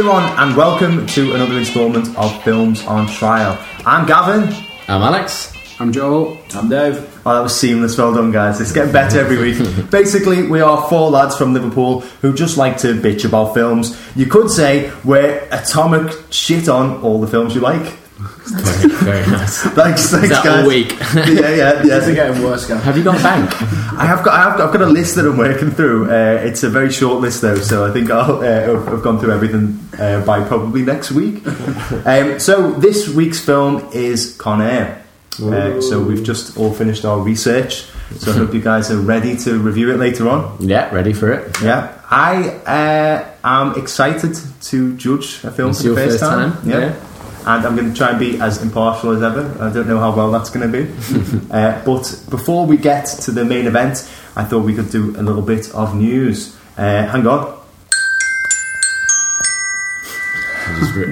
Hello, everyone, and welcome to another instalment of Films on Trial. I'm Gavin. I'm Alex. I'm Joel. I'm Dave. Oh, that was seamless. Well done, guys. It's getting better every week. Basically, we are four lads from Liverpool who just like to bitch about films. You could say we're atomic shit on all the films you like. Very, very nice. Thanks, thanks, that guys. all week? yeah, yeah, It's yeah. getting worse, guys. Have you got a bank? I have got, I have got, I've got a list that I'm working through. Uh, it's a very short list though, so I think I'll, uh, I've- I've gone through everything uh, by probably next week. um, so this week's film is Con Air. Uh, so we've just all finished our research. So I hope you guys are ready to review it later on. Yeah, ready for it. Yeah, I uh, am excited to judge a film It's for the your first, first time. time, Yeah. yeah. And I'm going to try and be as impartial as ever. I don't know how well that's going to be. uh, but before we get to the main event, I thought we could do a little bit of news. Uh, hang on.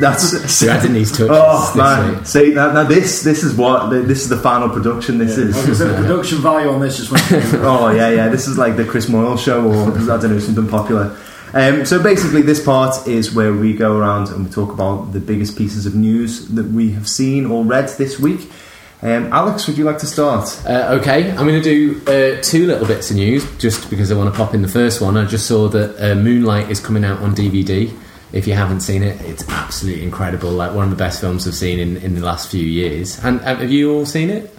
That's You're adding these touches Oh this man! week. See now, now this this is what this is the final production. This I is say, the production value on this just went. oh yeah yeah this is like the Chris Moyles show or I don't know something popular. Um, so basically, this part is where we go around and we talk about the biggest pieces of news that we have seen or read this week. Um, Alex, would you like to start? Uh, okay, I'm going to do uh, two little bits of news just because I want to pop in the first one. I just saw that uh, Moonlight is coming out on DVD. If you haven't seen it, it's absolutely incredible. Like one of the best films I've seen in, in the last few years. And uh, have you all seen it?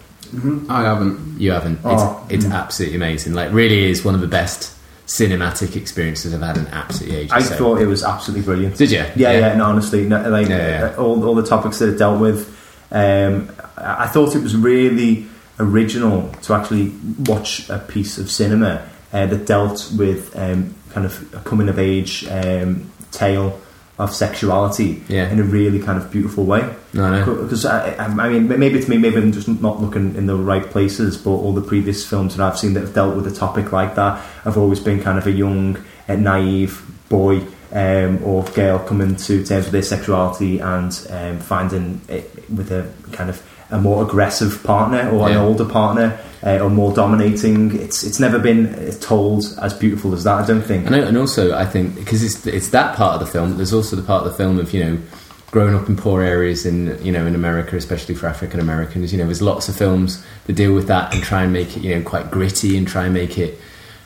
I haven't. You haven't. Oh. It's, it's absolutely amazing. Like really is one of the best cinematic experiences I've had in absolutely ages. I So- thought it was absolutely brilliant. Did you? Yeah, yeah, no, honestly, no, like Yeah, yeah. uh, all all the topics that it dealt with. Um, I I thought it was really original to actually watch a piece of cinema uh, that dealt with um, kind of a coming of age um, tale of sexuality Yeah. in a really kind of beautiful way. No, no. Because I, I mean, maybe it's me, maybe I'm just not looking in the right places. But all the previous films that I've seen that have dealt with a topic like that have always been kind of a young, uh, naive boy um, or girl coming to terms with their sexuality and um, finding it with a kind of a more aggressive partner or an older partner uh, or more dominating. It's it's never been told as beautiful as that. I don't think. And, and also, I think because it's it's that part of the film. There's also the part of the film of you know growing up in poor areas in you know in America, especially for African Americans. You know, there's lots of films that deal with that and try and make it you know quite gritty and try and make it.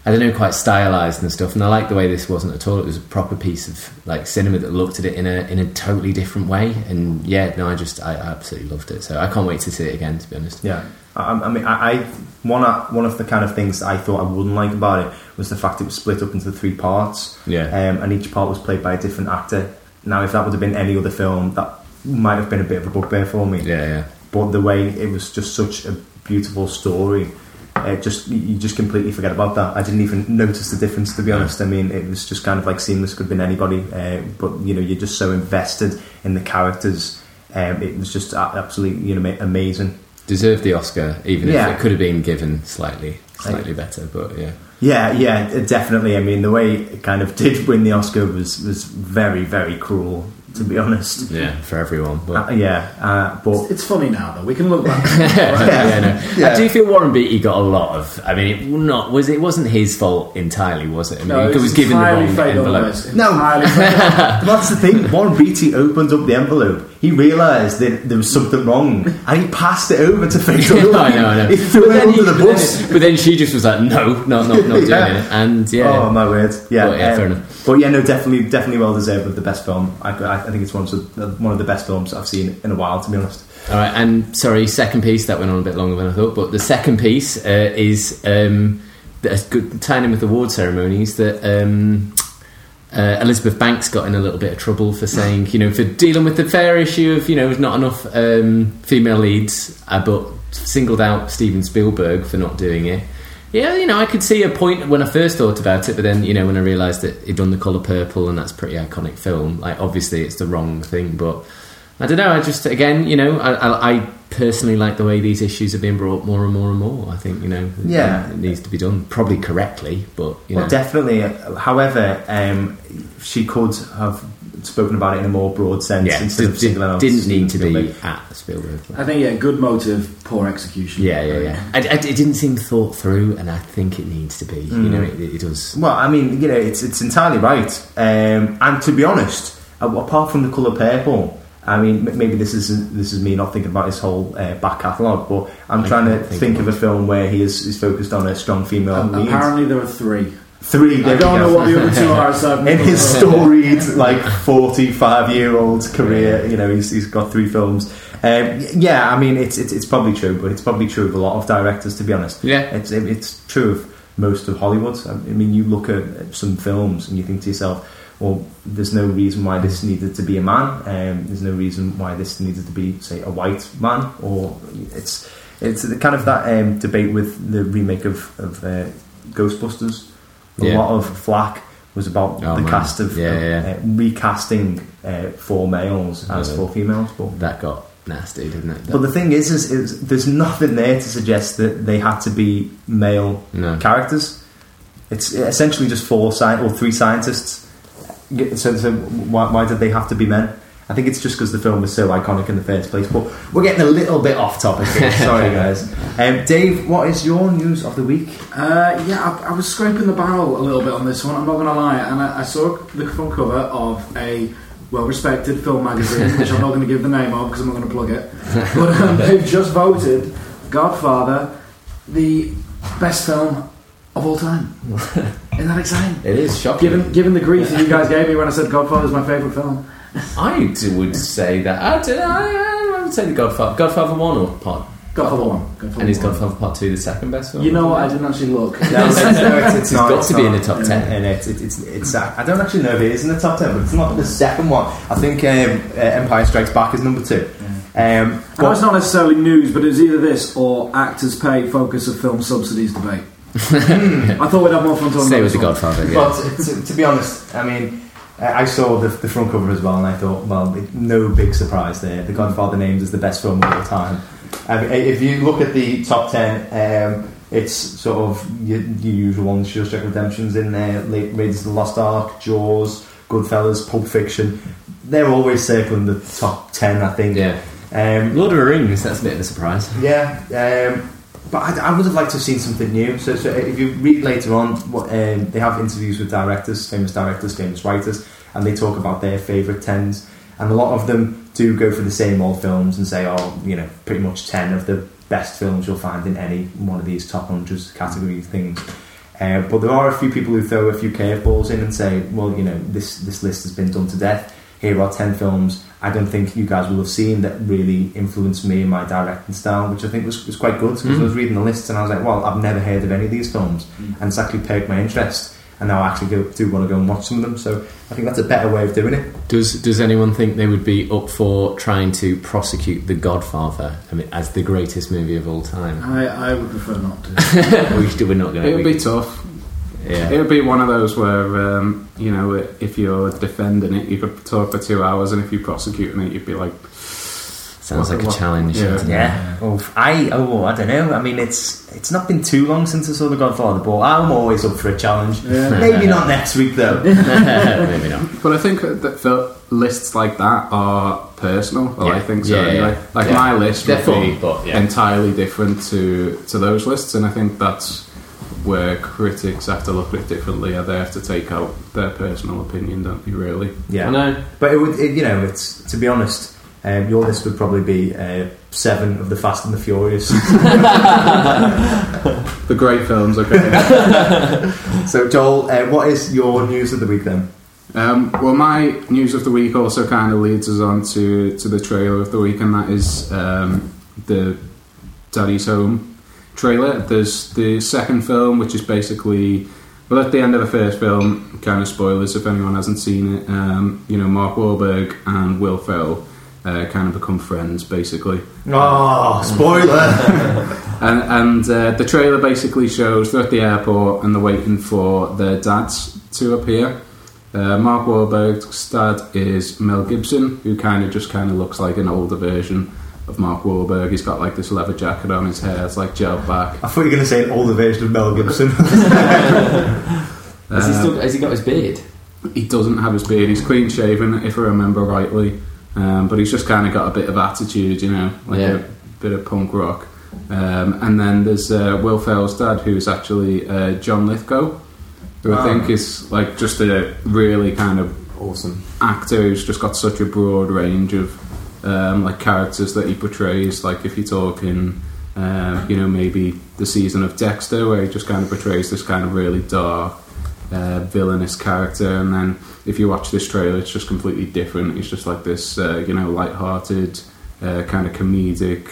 I don't know, quite stylized and stuff. And I like the way this wasn't at all. It was a proper piece of like cinema that looked at it in a in a totally different way. And yeah, no, I just I absolutely loved it. So I can't wait to see it again. To be honest. Yeah, I, I mean, I, I one of, one of the kind of things I thought I wouldn't like about it was the fact it was split up into three parts. Yeah. um, and each part was played by a different actor. Now, if that would have been any other film, that might have been a bit of a bugbear for me. Yeah, yeah. But the way it was just such a beautiful story, it just you just completely forget about that. I didn't even notice the difference, to be honest. I mean, it was just kind of like seamless. Could have been anybody, uh, but you know, you're just so invested in the characters. Um, it was just absolutely you know amazing. Deserved the Oscar, even Yeah. if it could have been given slightly slightly better. But yeah. Yeah, yeah, definitely. I mean, the way it kind of did win the Oscar was was very, very cruel, to be honest. Yeah, for everyone. But Uh, yeah, uh, but It's funny now, though. We can look back. yeah, no. Yeah. I do feel Warren Beatty got a lot of. I mean, it not was it wasn't his fault entirely, was it? I mean, No, it was given the wrong envelope. No. Highly that's the thing. Warren Beatty opened up the envelope. He realised that there was something wrong, and he passed it over to Faye Dunaway. I know, I know. He threw But it under he- the but bus. then- But then she just was like, "No, no, no, not doing Yeah. it." And yeah, Oh my word! Yeah, But yeah, um, fair enough. But yeah, no, definitely, definitely well deserved of the best film. I, I think it's one of the, one of the best films I've seen in a while, to be honest. All right, and sorry, second piece that went on a bit longer than I thought, but the second piece uh, is um, that's good tying in with the award ceremonies that um, uh, Elizabeth Banks got in a little bit of trouble for saying, you know, for dealing with the fair issue of you know, not enough um, female leads, uh, but singled out Steven Spielberg for not doing it. Yeah, you know, I could see a point when I first thought about it, but then you know, when I realised that he'd done The Colour Purple and that's pretty iconic film, like obviously it's the wrong thing, but. I don't know. I just again, you know, I, I, I personally like the way these issues are being brought more and more and more. I think you know, Yeah. it needs to be done probably correctly, but you know, Well, definitely. However, um, she could have spoken about it in a more broad sense yeah, instead did, of singling out didn't need to Spielberg. be at the Spielberg. I think, yeah, good motive, poor execution. Yeah, yeah, yeah. I, I- it didn't seem thought through, and I think it needs to be. You know, it, it does. Well, I mean, you know, it's it's entirely right. Um, and to be honest, apart from the colour purple. I mean, maybe this is this is me not thinking about his whole uh, back catalogue, but I'm I trying to think think, of of a film where he is, is focused on a strong female Um, lead. apparently there are three. Three. there I don't know what the other two are. So in his heard. storied like 45 year old career you know he's, he's got three films um, yeah I mean it's, it's it's probably true but it's probably true of a lot of directors to be honest Yeah. it's it's true of most of Hollywood I mean you look at some films and you think to yourself well there's no reason why this needed to be a man um, there's no reason why this needed to be say a white man or it's it's the kind of that um, debate with the remake of, of uh, Ghostbusters a Yeah. lot of flack was about Oh, the man. cast of, Yeah, yeah. Uh, recasting uh, four males as four females. But, That got nasty, didn't it? but the thing is, is, is, there's nothing there to suggest that they had to be male no. characters. It's essentially just four sci- or three scientists. Yeah, So, so why, why did they have to be men? I think it's just because the film was so iconic in the first place. But we're getting a little bit off topic here. Sorry, guys. Um, Dave, what is your news of the week? Uh, yeah, I, I was scraping the barrel a little bit on this one. I'm not going to lie, and I, I saw the front cover of a well-respected film magazine, which I'm not going to give the name of because I'm not going to plug it. But um, they've just voted Godfather the best film of all time. Isn't that exciting? It is shocking. Given given the grief that you guys gave me when I said Godfather is my favourite film. I d- would say that. I, don't know, I, I would say the Godfather. Godfather 1 or part. Godfather one. Godfather And is one. Godfather Part 2 the second best film? You know what? I didn't actually look. No, it's, no, it's, it's not, got to be in the top 10. And it's, it's, it's, it's uh, I don't actually know if it is in the top 10, but it's not the second one. I think um, uh, Empire Strikes Back is number two. Um, I but it's not necessarily news, but it was either this or actors pay focus of film subsidies debate. I thought we'd have more fun talking Stay about with the this one. Godfather, yeah. But to, to be honest, I mean, I saw the, the front cover as well, and I thought, well, it, no big surprise there. The Godfather named as the best film of all time. I mean, if you look at the top ten, um, it's sort of your, your usual ones: Shawshank Redemption's in there, La- Raiders of the Lost Ark, Jaws, Goodfellas, Pulp Fiction. They're always circling the top ten, I think. yeah. Um, Lord of the Rings, that's a bit of a surprise. yeah, um, but I, I would have liked to have seen something new. So, so if you read later on, what, um, they have interviews with directors, famous directors, famous writers, and they talk about their favourite tens. And a lot of them do go for the same old films and say, oh, you know, pretty much ten of the best films you'll find in any one of these top hundreds category things. Uh, but there are a few people who throw a few curveballs in and say, well, you know, this this list has been done to death. Here are ten films I don't think you guys will have seen that really influenced me in my directing style, which I think was, was quite good because I was mm. reading the lists and I was like, well, I've never heard of any of these films, mm. and it's actually perked my interest. And now I actually go, do want to go and watch some of them. So I think that's a better way of doing it. Does Does anyone think they would be up for trying to prosecute The Godfather I mean, as the greatest movie of all time? I, I would prefer not to. we still, we're not going to. It would be tough. Yeah. It would be one of those where, um, you know, if you're defending it, you could talk for two hours, and if you're prosecuting it, you'd be like, Sounds like a What- challenge. yeah. doesn't? Yeah. Oh, I oh I don't know. I mean, it's it's not been too long since I saw The Godfather, but I'm always up for a challenge. Yeah. Maybe not next week though. Maybe not. But I think that the lists like that are personal. Well, I think so. Yeah, yeah, anyway. Like Yeah. my list They're would fun, be but yeah. entirely different to to those lists, and I think that's where critics have to look at it differently. They have to take out their personal opinion, don't they? Really? Yeah. I know. But it would, it, you know, it's to be honest, um, your list would probably be uh, seven of the Fast and the Furious. The great films. Okay. so, Joel, uh, what is your news of the week then? Um, well, my news of the week also kind of leads us on to, to the trailer of the week, and that is um, the Daddy's Home trailer. There's the second film, which is basically, well, at the end of the first film, kind of spoilers if anyone hasn't seen it. Um, you know, Mark Wahlberg and Will Ferrell uh, kind of become friends, basically. Oh, spoiler! And, and uh, the trailer basically shows they're at the airport and they're waiting for their dads to appear. Uh, Mark Wahlberg's dad is Mel Gibson, who kind of just kind of looks like an older version of Mark Wahlberg. He's got like this leather jacket on his hair, it's like gelled back. I thought you were going to say an older version of Mel Gibson. Has, he Uh, still, has he got his beard? He doesn't have his beard. He's clean shaven, if I remember rightly. Um, but he's just kind of got a bit of attitude, you know, like Yeah. a bit of punk rock. Um, and then there's uh, Will Ferrell's dad, who's actually uh, John Lithgow, who I Ah. think is like just a really kind of awesome. actor who's just got such a broad range of um, like characters that he portrays. Like if you're talking, uh, you know, maybe the season of Dexter, where he just kind of portrays this kind of really dark, uh, villainous character, and then if you watch this trailer, it's just completely different. He's just like this, uh, you know, light-hearted, uh, kind of comedic,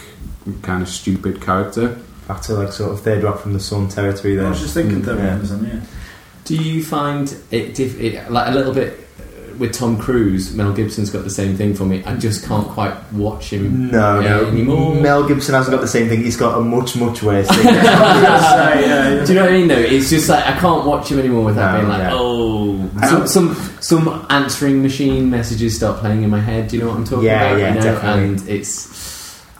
kind of stupid character. Back to like sort of third rock from the sun territory There, I was just thinking Mm, that yeah. Amazon, yeah. Do you find it, diff- it like a little bit with Tom Cruise? Mel Gibson's got the same thing for me. I just can't quite watch him. No, Yeah, no. anymore. Mel Gibson hasn't got the same thing. He's got a much, much worse thing. I was gonna say, yeah, yeah. Do you know what I mean? Though it's just like I can't watch him anymore without No, being like, yeah. oh, some, some some answering machine messages start playing in my head. Do you know what I'm talking Yeah, about? yeah, know? definitely. And it's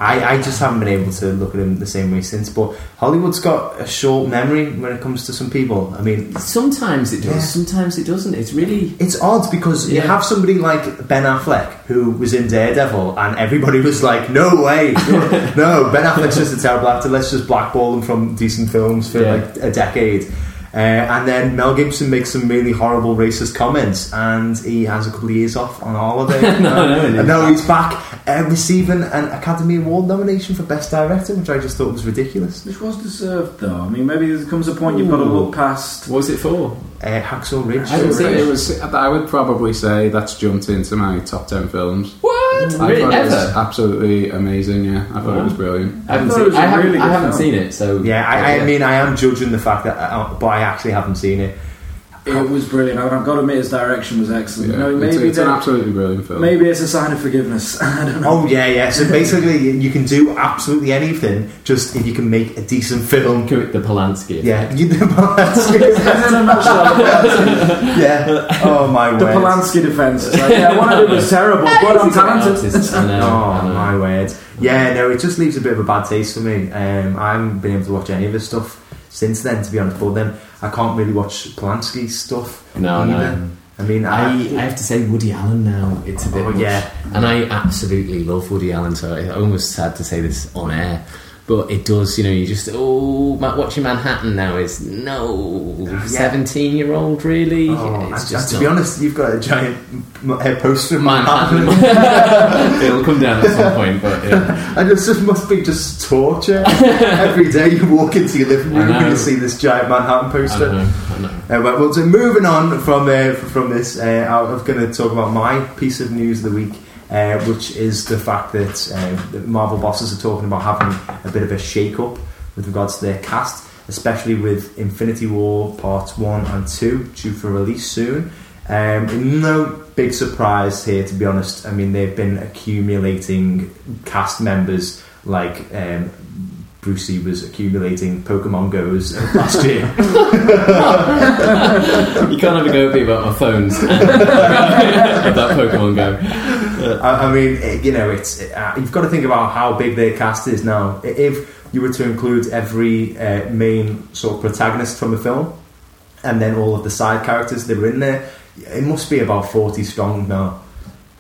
I, I just haven't been able to look at him the same way since. But Hollywood's got a short memory when it comes to some people. I mean, sometimes it does, Yeah. sometimes it doesn't. It's really it's odd because you have somebody like Ben Affleck who was in Daredevil, and everybody was like, "No way, no, Ben Affleck's just a terrible actor. Let's just blackball him from decent films for Yeah. like a decade." Uh, and then Mel Gibson makes some really horrible racist comments, and he has a couple of years off on holiday. No, no, it and now he's back uh, receiving an Academy Award nomination for Best Director, which I just thought was ridiculous. Which was deserved, though. I mean, maybe there comes a point you've got to look past. what was it for? Uh, Hacksaw Ridge. I It don't was, it it. was- I would probably say that's jumped into my top ten films. What? I Really? thought it was Ever? absolutely amazing. Yeah, I thought it was brilliant. I haven't, I thought seen, it was a I haven't, really I good haven't film. seen it, so Yeah, I, I mean, I am judging the fact that, uh, but I actually haven't seen it. It was brilliant. I- I've got to admit, his direction was excellent. Yeah, No, it's, maybe it's an absolutely brilliant film. maybe it's a sign of forgiveness. I don't know. Oh yeah, yeah. So basically, you can do absolutely anything, just if you can make a decent film. the Polanski. Yeah, you, In a nutshell, yeah. Oh my word. the. Polanski defence. Like, yeah, one of it was terrible, but I'm He's a great talented. I know, Oh I know. my word. Yeah, no, it just leaves a bit of a bad taste for me. Um, I haven't been able to watch any of his stuff since then, to be honest. But then I can't really watch Polanski's stuff. No, either. no. I mean, I, I, I have to say Woody Allen now. It's a bit Oh, much. yeah. and I absolutely love Woody Allen. So I almost sad to say this on air, but it does. You know, you just oh, watching Manhattan now is no seventeen year old really. oh, it's and- just and to be honest, you've got a giant head poster of Manhattan. Manhattan. It'll come down at some point, but yeah. And this just must be just torture. Every day you walk into your living I room and you see this giant Manhattan I poster. know, I know. Uh, well, well, so moving on from uh, from this, uh, I'm going to talk about my piece of news of the week, uh, which is the fact that uh, the Marvel bosses are talking about having a bit of a shake-up with regards to their cast, especially with Infinity War Parts One and Two due for release soon. Um, no big surprise here, to be honest. I mean, they've been accumulating cast members like. Um, Brucey was accumulating Pokemon Go's last year. You can't have a go at me about my phones. about Pokemon Go. I, I mean, it, you know, it's uh, you've got to think about how big their cast is now. If you were to include every uh, main sort of protagonist from the film, and then all of the side characters that were in there, it must be about forty strong now.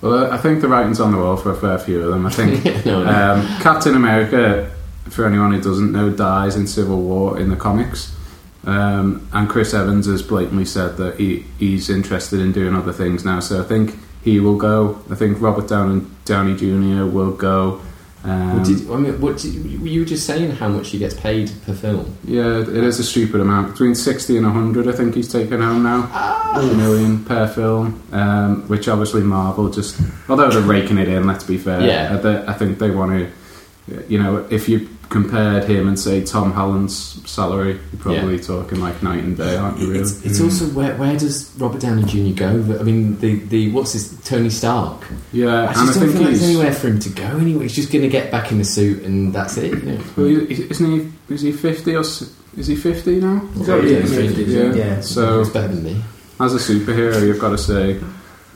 Well, I think the writing's on the wall for a fair few of them. I think no, no. um, Captain America, for anyone who doesn't know, dies in Civil War in the comics. Um, and Chris Evans has blatantly said that he, he's interested in doing other things now. So I think he will go. I think Robert Downey, Downey Jr. will go. Um, What did, I mean, what did, you were just saying how much he gets paid per film. yeah, it is a stupid amount. Between 60 and 100, I think he's taken home now. A million per film, um, which obviously Marvel just, although they're raking it in, let's be fair. Yeah. uh, I think they want to, you know, if you compared him and say Tom Holland's salary, you're probably talking like night and day, aren't you? Really? It's, it's also where, where does Robert Downey Jr. go? I mean, the, the what's his Tony Stark. yeah, I and just don't think feel like there's anywhere for him to go anyway. He's just going to get back in the suit and that's it. You know? Well, he- isn't he? Is he fifty or is he fifty now? He's Yeah, to be yeah, 50s, yeah. Yeah. So He's better than me. as a superhero, you've got to say,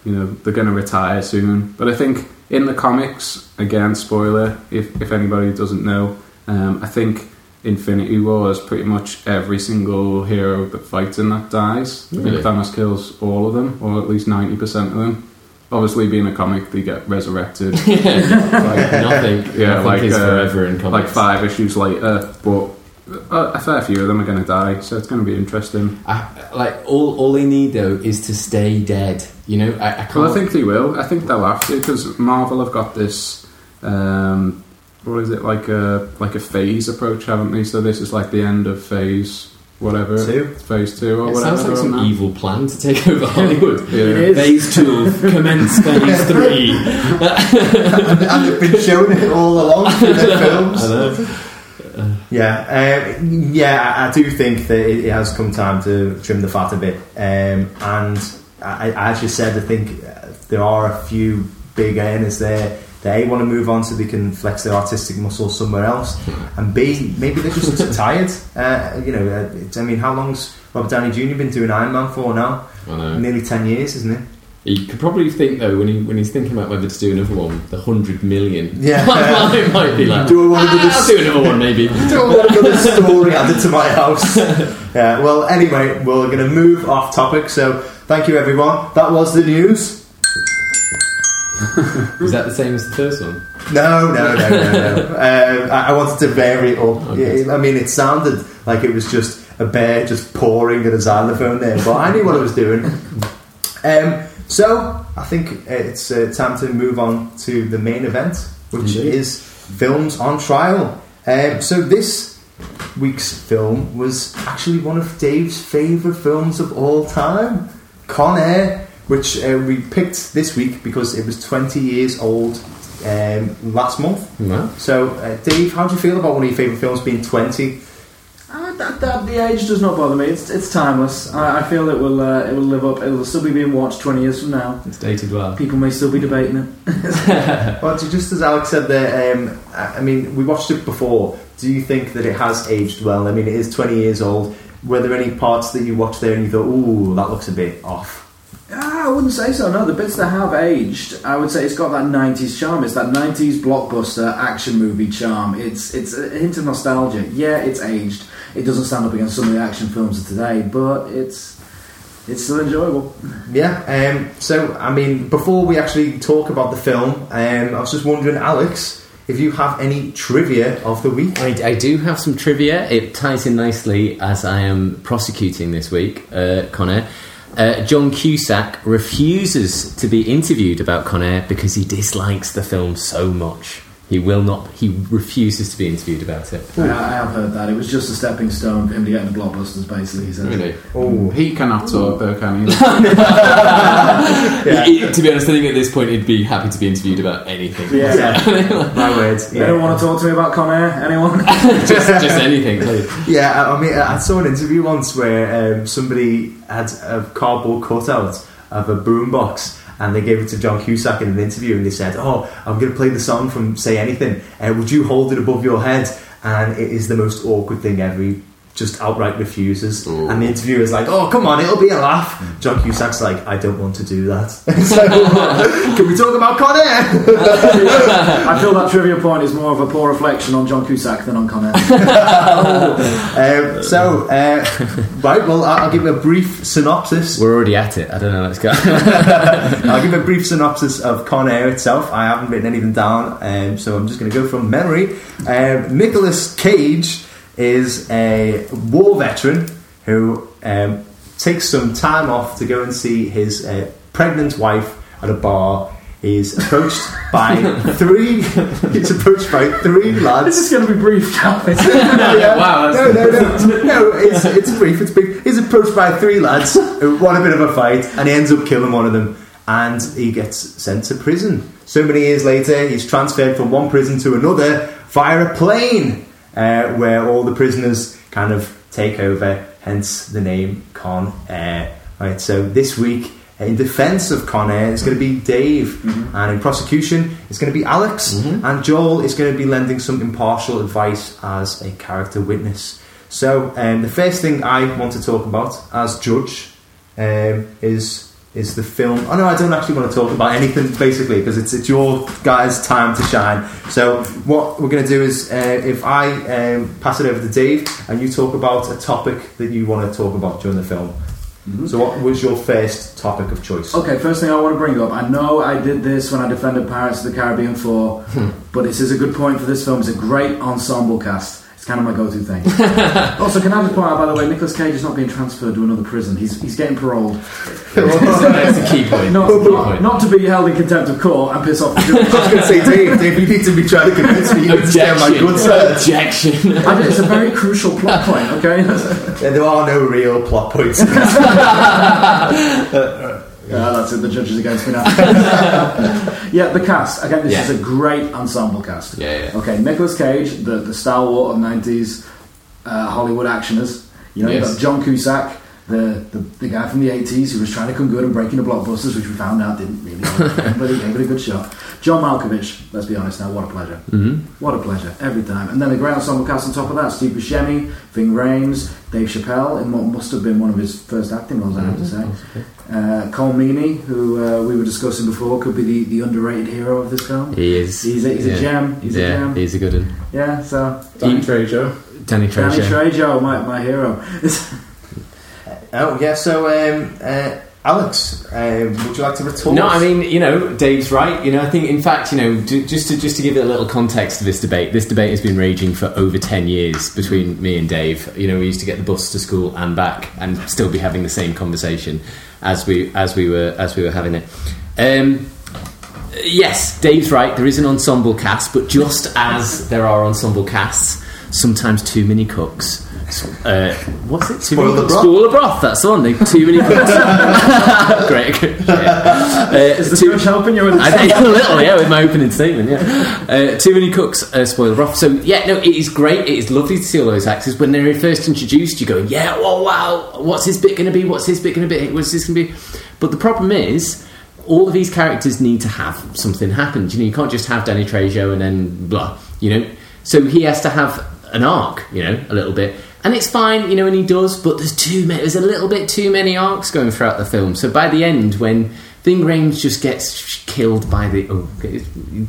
you know, they're going to retire soon. But I think in the comics, again, spoiler, if, if anybody doesn't know, um, I think Infinity War is pretty much every single hero that fights in that dies. I think Thanos kills all of them, or at least 90% of them. Obviously, being a comic, they get resurrected. like, Nothing. Yeah, Nothing like, is uh, forever in comics. like five issues later, but a, a fair few of them are going to die, so it's going to be interesting. I, like all, all they need though is to stay dead. You know, I, I can't. Well, I think they will. I think they'll have to because Marvel have got this. Um, what is it like a like a phase approach, haven't they? So this is like the end of phase whatever Two. phase two or it whatever. sounds like some on now. evil plan to take over Hollywood. Yeah. It is. Phase two, commence phase three. and, and they've been showing it all along in their films. I know. Yeah, um, yeah, I, I do think that it, it has come time to trim the fat a bit. Um, and I, I as you said, I think uh, there are a few big earners there. They want to move on so they can flex their artistic muscles somewhere else, and B, maybe they're just tired. Uh, you know, uh, it's, I mean, how long's Robert Downey Jr. been doing Iron Man for now? I know. Nearly ten years, isn't it? He could probably think though when he when he's thinking about whether to do another one, the hundred million. Yeah. it might be like. Do I want to "Ah? I'll do another one maybe. do I want another story added to my house. Yeah, well, anyway, we're going to move off topic. So, thank you, everyone. That was the news. Is that the same as the first one? No, no, no, no, no. um, I, I wanted to vary it up. Okay. I mean, it sounded like it was just a bear just pouring at a xylophone there, but I knew what I was doing. Um, so, I think it's uh, time to move on to the main event, which Indeed. is films on trial. Um, so, this week's film was actually one of Dave's favourite films of all time, Con Air, which uh, we picked this week because it was 20 years old um, last month. No. So, uh, Dave, how do you feel about one of your favourite films being 20? Uh, that, that, the age does not bother me. It's, it's timeless. I, I feel it will uh, it will live up. It will still be being watched twenty years from now. It's dated well. People may still be debating it. Well, just as Alex said there, um, I I mean, we watched it before. Do you think that it has aged well? I mean, it is 20 years old. Were there any parts that you watched there and you thought, ooh, that looks a bit off? I wouldn't say so. No, the bits that have aged, I would say it's got that '90s charm. It's that '90s blockbuster action movie charm. It's it's a hint of nostalgia. Yeah, it's aged. It doesn't stand up against some of the action films of today, but it's it's still enjoyable. Yeah, um, so, I mean, before we actually talk about the film, um, I was just wondering, Alex, if you have any trivia of the week. I, I do have some trivia. It ties in nicely as I am prosecuting this week, uh, Con Air. Uh, John Cusack refuses to be interviewed about Con Air because he dislikes the film so much. He will not. He refuses to be interviewed about it. I, I have heard that it was just a stepping stone for him to get into blockbusters. Basically, he says. Really? Oh, He cannot talk though, can he? Yeah. He- to be honest, I think at this point he'd be happy to be interviewed about anything. Yeah. my words. They don't want to talk to me about Con Air. Anyone? just, just anything. please. Yeah, I I mean, I saw an interview once where um, somebody had a cardboard cutout of a boombox, and they gave it to John Cusack in an interview, and they said, "Oh, I'm going to play the song from Say Anything. Uh, would you hold it above your head?" And it is the most awkward thing ever. He just outright refuses, Ooh. and the interviewer's like, "Oh, come on, it'll be a laugh." John Cusack's like, "I don't want to do that." so, can we talk about Con Air? I feel that trivia point is more of a poor reflection on John Cusack than on Con Air. um, so, uh, right, well, I- I'll give you a brief synopsis. We're already at it. I don't know. Let's go. I'll give a brief synopsis of Con Air itself. I haven't written anything down, um, so I'm just going to go from memory. Um, Nicolas Cage is a war veteran who um, takes some time off to go and see his uh, pregnant wife at a bar. He's approached by three. He's approached by three lads. this is going to be brief, Calvin. Yeah. Wow, No, no, no, no. It's, it's brief. It's big. He's approached by three lads who want a bit of a fight, and he ends up killing one of them, and he gets sent to prison. So many years later, he's transferred from one prison to another via a plane, uh, where all the prisoners kind of take over. Hence the name Con Air. Right. So this week. In defence of Con Air, it's going to be Dave, and in prosecution, it's going to be Alex, and Joel is going to be lending some impartial advice as a character witness. So, um, the first thing I want to talk about as judge um, is is the film. Oh no, I don't actually want to talk about anything basically because it's it's your guys' time to shine. So, what we're going to do is uh, if I um, pass it over to Dave and you talk about a topic that you want to talk about during the film. So, what was your first topic of choice? Okay, first thing I want to bring up. I know I did this when I defended Pirates of the Caribbean 4, but this is a good point for this film. It's a great ensemble cast. It's kind of my go-to thing. also, can I just point out, by the way, Nicolas Cage is not being transferred to another prison. He's, he's getting paroled. That's the key point. Not, key not, point. not to be held in contempt of court and piss off the judge. I was going to say, Dave, Dave, you need to be trying to convince me you need to stay my good side. Objection. I think it's a very crucial plot point, okay? Yeah, there are no real plot points. Yeah, that's it. The judge is against me now. yeah, the cast. Again, this Yeah. is a great ensemble cast. Yeah, yeah. Okay, Nicolas Cage, the, the stalwart of 90s uh, Hollywood actioners. You know, you've got John Cusack, the, the, the guy from the 80s who was trying to come good and breaking the blockbusters, which we found out didn't really work, but he gave it a good shot. John Malkovich, let's be honest now, what a pleasure. hmm What a pleasure, every time. And then the great ensemble cast on top of that Steve Buscemi, Ving Rhames, Dave Chappelle, in what must have been one of his first acting roles, I have to say. Uh, Colm Meaney, who uh, we were discussing before, could be the, the underrated hero of this film. He is. He's a, he's yeah. a gem. He's yeah, a gem. he's a good one. Yeah, so. Danny Trejo. Danny Danny Trejo. Trejo, my, my hero. oh, yeah, so, um, uh, Alex, uh, would you like to retort? No, I mean, you know, Dave's right. You know, I think, in fact, you know, ju- just to just to give it a little context to this debate, this debate has been raging for over ten years between me and Dave. You know, we used to get the bus to school and back, and still be having the same conversation as we as we were as we were having it. Um, yes, Dave's right. There is an ensemble cast, but just as there are ensemble casts, sometimes too many cooks. Uh, what's it? Too Spoil many the cooks? broth. Spoil the broth. That's the one. They too many cooks. Great. Yeah. Uh, Is the too- judge helping you with I think a little, yeah, with my opening statement, yeah. Uh, too many cooks uh, spoil the broth. So, yeah, no, it is great. It is lovely to see all those actors. When they're first introduced, you're going, yeah, oh, wow, what's his bit going to be? What's his bit going to be? What's this going to be? But the problem is, all of these characters need to have something happen. You know, you can't just have Danny Trejo and then blah, you know. So he has to have an arc, you know, a little bit. And it's fine, you know, and he does, but there's too many, there's a little bit too many arcs going throughout the film. So by the end, when Rhames just gets killed by the, oh,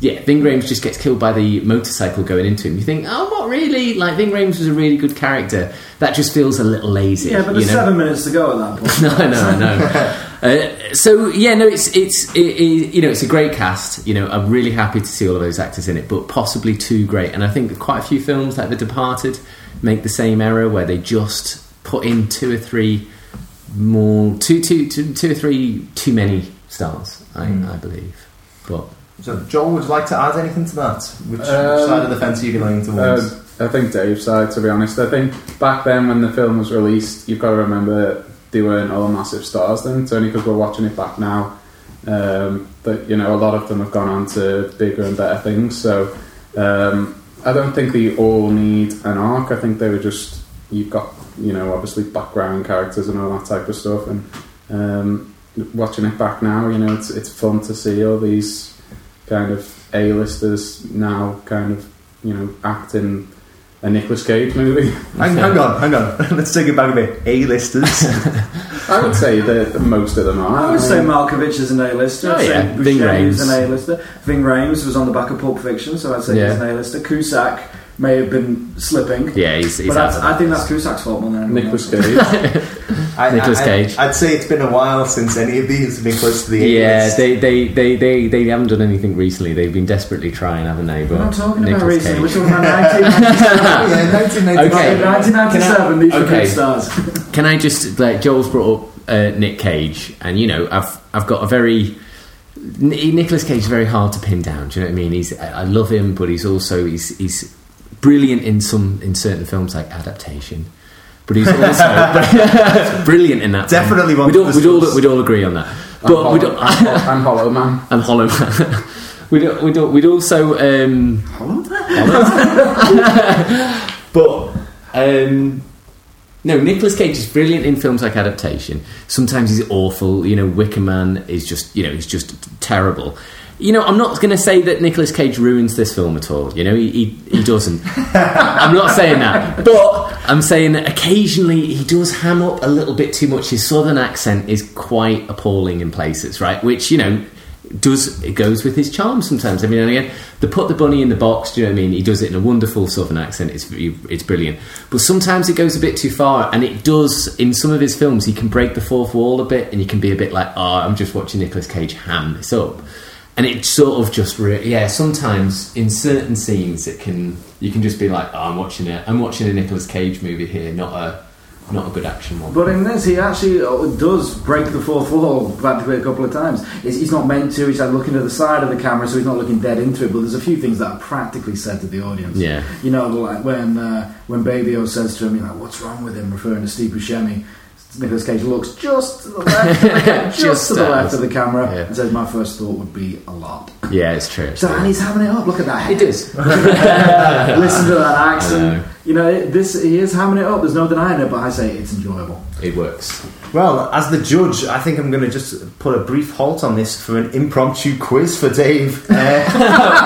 yeah, Rhames just gets killed by the motorcycle going into him, you think, oh, what really? Like, Rhames was a really good character. That just feels a little lazy. Yeah, but there's know? seven minutes to go at that point. no, no, no. Uh, so yeah, no, it's it's it, it, you know it's a great cast. You know, I'm really happy to see all of those actors in it, but possibly too great. And I think quite a few films like The Departed make the same error where they just put in two or three more, two, two, two, two or three too many stars. I, Mm. I believe, but So, Joel, would you like to add anything to that? Which, which Um, side of the fence are you going towards? Uh, I think Dave's side, to be honest. I think back then when the film was released, you've got to remember they weren't all massive stars then. It's only because we're watching it back now um, that you know a lot of them have gone on to bigger and better things. So um, I don't think they all need an arc. I think they were just you've got you know obviously background characters and all that type of stuff. And um, watching it back now, you know it's it's fun to see all these kind of A-listers now kind of you know acting a Nicolas Cage movie. hang, hang on, hang on. Let's take it back a bit. A-listers. I would say that most of them are. I would say mean, Malkovich is an A-lister. Oh, yeah. Ving Buscemi is Rhames. an A-lister. Ving Rhames was on the back of Pulp Fiction, so I'd say Yeah. he's an A-lister. Cusack may have been slipping, yeah, he's, he's but that's. I think that's Cusack's fault more than anyone Nicolas else. Cage. I, Nicolas I- Cage. I'd say it's been a while since any of these have been close to the Yeah, A-list. they, they, they, they, they haven't done anything recently. They've been desperately trying, haven't they? We're not talking about recently. We're Cage- talking about 1997. yeah, 1997. Okay. 1997, these were okay. big stars. Can I just like Joel's brought up uh, Nick Cage, and you know I've I've got a very Nicolas Cage is very hard to pin down. Do you know what I mean? He's I I love him, but he's also he's he's brilliant in some in certain films like adaptation. But he's also brilliant in that. film. Definitely one We'd all, we'd all we'd all agree on that. and, But Hollow, we don't. and, Hol- Hollow Man. and Hollow Man. we'd, we'd, we'd also. Um, but um, no, Nicolas Cage is brilliant in films like adaptation. Sometimes he's awful. You know, Wicker Man is just you know he's just terrible. You know, I'm not going to say that Nicolas Cage ruins this film at all. You know, he, he, he doesn't. I'm not saying that. But I'm saying that occasionally he does ham up a little bit too much. His southern accent is quite appalling in places, right? Which, you know, does it goes with his charm sometimes. I mean, and again, the put the bunny in the box. Do you know what I mean? He does it in a wonderful southern accent. It's it's brilliant. But sometimes it goes a bit too far, and it does in some of his films. He can break the fourth wall a bit, and you can be a bit like, "Oh, I'm just watching Nicolas Cage ham this up." And it sort of just re- yeah. Sometimes in certain scenes, it can you can just be like, oh, I'm watching it. I'm watching a Nicolas Cage movie here, not a not a good action one. But in this, he actually uh, does break the fourth wall practically a couple of times. He's, he's not meant to. He's like looking to the side of the camera, so he's not looking dead into it. But there's a few things that are practically said to the audience. yeah, You know, like when uh, when Baby O says to him, you know, what's wrong with him, referring to Steve Buscemi. Nicolas Cage looks just to the left, of the ca- just, Just to the left of the uh, camera, Yeah. and says, "My first thought would be a lot." yeah, it's true. So, and he's having it up. Look at that. It head. Listen to that accent. Know. You know, this he is hamming it up. There's no denying it. But I say it's enjoyable. It works. Well, as the judge, I think I'm going to just put a brief halt on this for an impromptu quiz for Dave. Uh,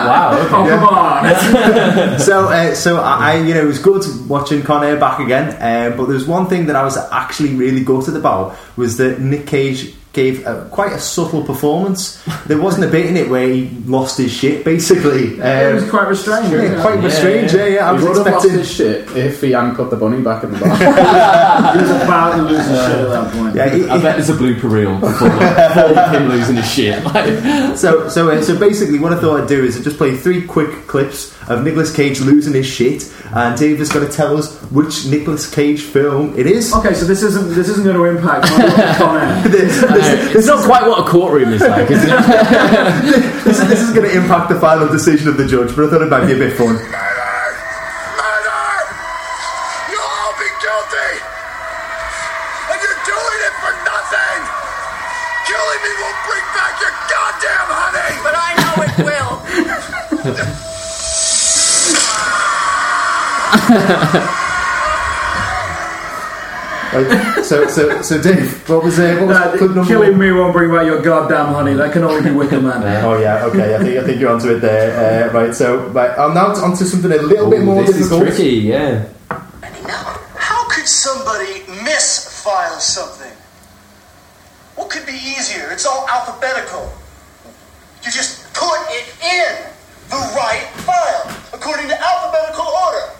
wow. Oh come on! so, uh, so I, I, you know, it was good watching Con Air back again. Uh, but there's one thing that I was actually really gutted about was that Nick Cage gave a, quite a subtle performance. There wasn't a bit in it where he lost his shit, basically. it was Um, quite restrained. yeah, yeah. quite Yeah, strange. yeah. Yeah, yeah. I he was would have lost expecting. his shit if he hadn't put the bunny back in the box. He was about to lose his shit at that point. Yeah, he- I bet it's a blooper reel before, before him losing his shit. Like, So, so, uh, so basically, what I thought I'd do is I'd just play three quick clips of Nicolas Cage losing his shit, and Dave is going to tell us which Nicolas Cage film it is. Okay, so this isn't this isn't going to impact my comment. this, this, it's not quite what a courtroom is like, is it? this, this is going to impact the final decision of the judge, but I thought it might be a bit fun. Right, so, so, so, Dave, what was uh, what was Uh, clip number killing one? me won't bring back your goddamn honey. That can only be Wicker Man. Oh yeah, okay. I think I think you're onto it there. Uh, right, so right, I'm now onto something a little bit more this is difficult. tricky, yeah. How could somebody misfile something? What could be easier? It's all alphabetical. You just put it in the right file according to alphabetical order.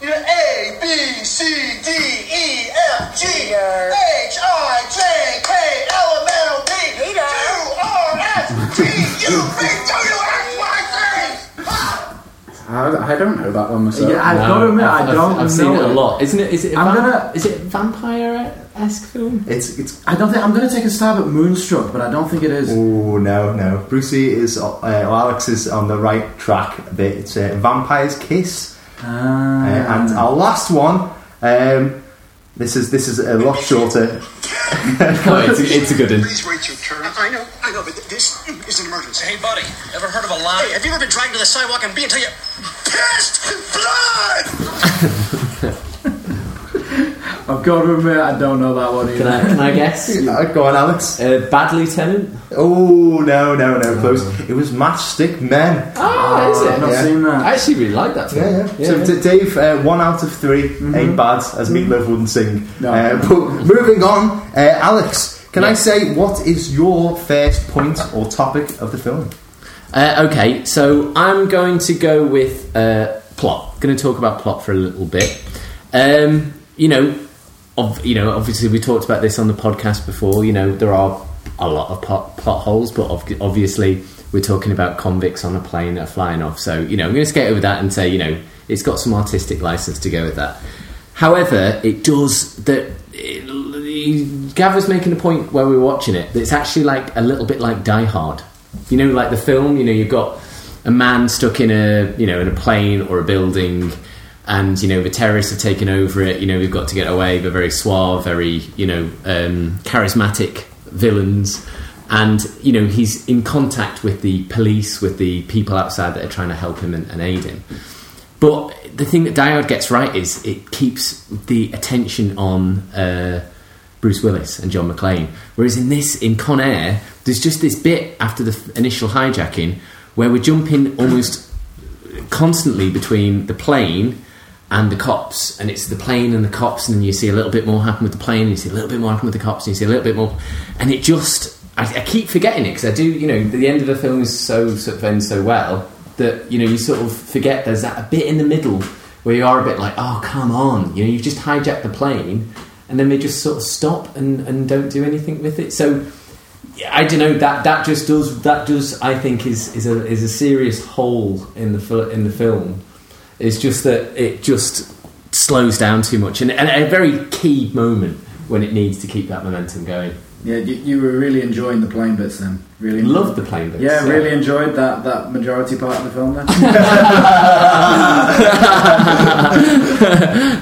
You know, A, B, C, D, E, F, G, Peter. H, I, J, K, L, M, N, O, P, Peter. Q, R, S, T, U, V, W, X, Y, Z. Ah! I, I don't know that one myself. Yeah, I've got to admit, I I've- don't know I've seen know it a lot. Isn't it? Is it? A I'm vam- gonna- Is it vampire esque film? It's it's. I don't think I'm going to take a stab at Moonstruck, but I don't think it is. Oh no, no. Brucey is uh, well, Alex is on the right track a bit. It's uh, Vampire's Kiss. Uh, Ah. and our last one, um, this is this is a lot shorter. Oh, it's, a, it's a good one. Please wait your turn. I know, I know, but this is an emergency. Hey, buddy, ever heard of a lie? Hey, have you ever been dragged to the sidewalk and beaten until you pissed blood? I've got to admit, I don't know that one either. Can I, can I guess? Uh, go on, Alex. Uh, Bad Lieutenant? Oh no, no, no, close. It was Matchstick Men. Oh, is I've it? not Yeah. seen that. I actually really like that film. Yeah, yeah. So t- Dave, uh, one out of 3 ain't bad, as Meatloaf wouldn't sing. No. Uh, but moving on, uh, Alex, can I say what is your first point or topic of the film? Uh, okay, so I'm going to go with uh, plot. Going to talk about plot for a little bit. Um, you know, of, you know, obviously we talked about this on the podcast before. You know, there are a lot of plot, plot holes, but ob- obviously we're talking about convicts on a plane that are flying off. So you know, I'm going to skate over that and say, you know, it's got some artistic license to go with that. However, it does that. Gav was making a point where we were watching it that it's actually like a little bit like Die Hard. You know, like the film. You know, you've got a man stuck in a you know in a plane or a building, and you know the terrorists have taken over it. You know, we've got to get away. They're very suave, very you know um, charismatic villains, and you know he's in contact with the police, with the people outside that are trying to help him and, and aid him. But the thing that Die Hard gets right is it keeps the attention on uh, Bruce Willis and John McClane. Whereas in this, in Con Air, there's just this bit after the initial hijacking where we're jumping almost constantly between the plane and the cops, and it's the plane and the cops, and then you see a little bit more happen with the plane, and you see a little bit more happen with the cops, and you see a little bit more, and it just. I, I keep forgetting it because I do, you know, the end of the film is so sort of ends so well that you know you sort of forget there's that a bit in the middle where you are a bit like, oh come on, you know, you've just hijacked the plane, and then they just sort of stop and, and don't do anything with it. So I don't know that that just does that does I think is is a is a serious hole in the in the film. It's just that it just slows down too much, and, and at a very key moment when it needs to keep that momentum going. Yeah, you, you were really enjoying the plane bits then. Really loved the plane bits. Yeah, really enjoyed that, that majority part of the film then.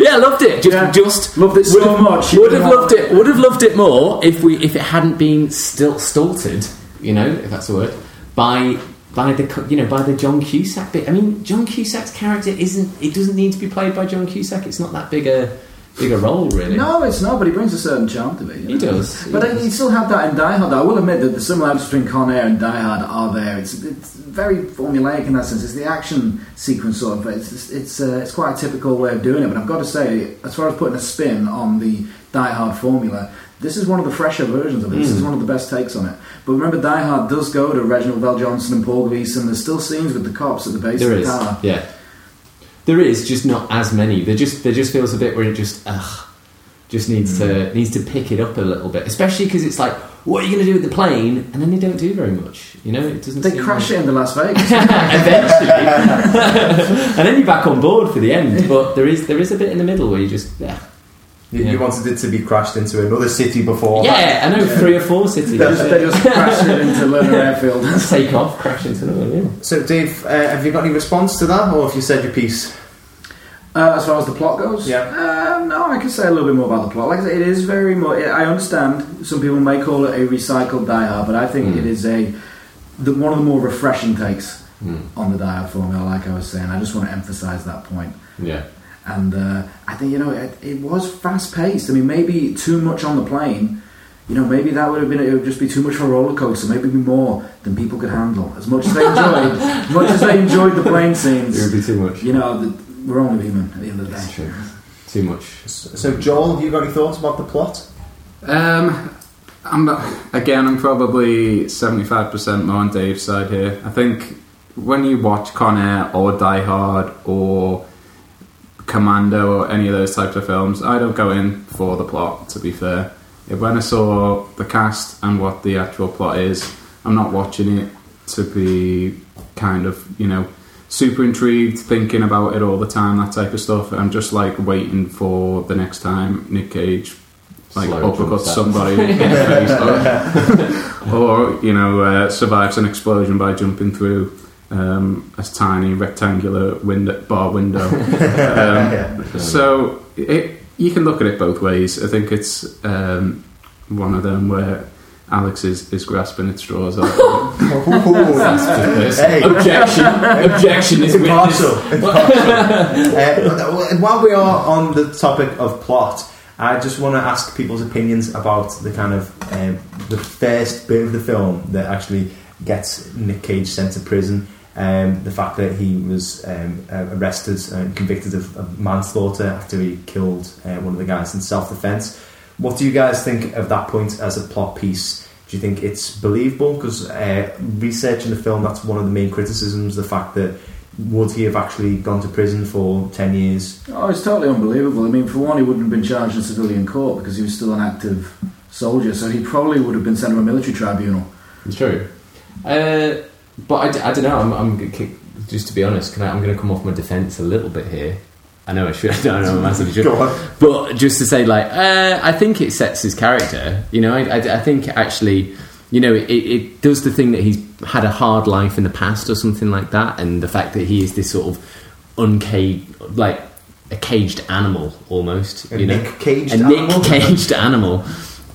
yeah, loved it. Just, Yeah. just Loved it so would have- much. Would have loved it. Would have loved it more if we if it hadn't been still stulted. You know, if that's a word by by the you know by the John Cusack bit. I mean, John Cusack's character isn't. It doesn't need to be played by John Cusack. It's not that big a big a role, really. No, it's not, but he brings a certain charm to it. you He know. does, he But does. you still have that in Die Hard. I will admit that the similarities between Con Air and Die Hard are there. It's, it's very formulaic in that sense. It's the action sequence sort of. It's it's it's, uh, it's quite a typical way of doing it. But I've got to say, as far as putting a spin on the Die Hard formula. This is one of the fresher versions of it. This is hmm. one of the best takes on it. But remember, Die Hard does go to Reginald VelJohnson and Paul Gleason. There's still scenes with the cops at the base There of the is, tower. yeah. There is just not as many. There just there just feels a bit where it just ugh, just needs to hmm. needs to pick it up a little bit, especially because it's like, what are you going to do with the plane? And then they don't do very much. You know, it doesn't. They crash like- it into Las Vegas. eventually, and then you're back on board for the end. But there is there is a bit in the middle where you just yeah, You, Yeah. you wanted it to be crashed into another city before. yeah. I know three or four cities. they, just, they just crash it into Lerner Airfield. take off, crash into another. Yeah. So, Dave, uh, have you got any response to that, or have you said your piece? Uh, as far as the plot goes, Yeah. Um, no, I can say a little bit more about the plot. Like I say, it is very much. I understand some people may call it a recycled Die Hard, but I think Mm. it is a the, one of the more refreshing takes Mm. on the Die Hard formula. Like I was saying, I just want to emphasise that point. Yeah. And uh, I think you know it, it was fast paced. I mean, maybe too much on the plane. You know, maybe that would have been it would just be too much for a roller coaster. Maybe be more than people could handle. As much as they enjoyed, as much as they enjoyed the plane scenes. It would be too much. You know, the, we're only human at the end of the That's day. true. Too much. So, Joel, have you got any thoughts about the plot? Um, I'm not, again. I'm probably seventy-five percent more on Dave's side here. I think when you watch Con Air or Die Hard or Commando or any of those types of films, I don't go in for the plot. To be fair, If when I saw the cast and what the actual plot is, I'm not watching it to be kind of you know super intrigued, thinking about it all the time, that type of stuff. I'm just like waiting for the next time Nick Cage like Slow uppercuts somebody in the face, or, or you know uh, survives an explosion by jumping through um, a tiny rectangular window, bar window. Um, So it, you can look at it both ways. I think it's um, one of them where Alex is, is grasping at straws. a little bit. Hey. Objection. Objection is Impartial. Impartial. uh, while we are on the topic of plot, I just want to ask people's opinions about the kind of um, the first bit of the film that actually gets Nick Cage sent to prison. Um, the fact that he was um, uh, arrested and convicted of, of manslaughter after he killed uh, one of the guys in self-defense. What do you guys think of that point as a plot piece? Do you think it's believable? Because uh, researching the film, that's one of the main criticisms: the fact that would he have actually gone to prison for ten years? Oh, it's totally unbelievable. I mean, for one, he wouldn't have been charged in civilian court because he was still an active soldier, so he probably would have been sent to a military tribunal. It's true. Uh, but I, I don't know. I'm, I'm just to be honest. Can I, I'm going to come off my defence a little bit here. I know I should. I don't know. I'm massively should. Go on. But just to say, like, uh, I think it sets his character. You know, I, I, I think actually, you know, it, it does the thing that he's had a hard life in the past or something like that, and the fact that he is this sort of uncaged, like a caged animal almost. A you know, Nick Caged a animal? Nick caged animal.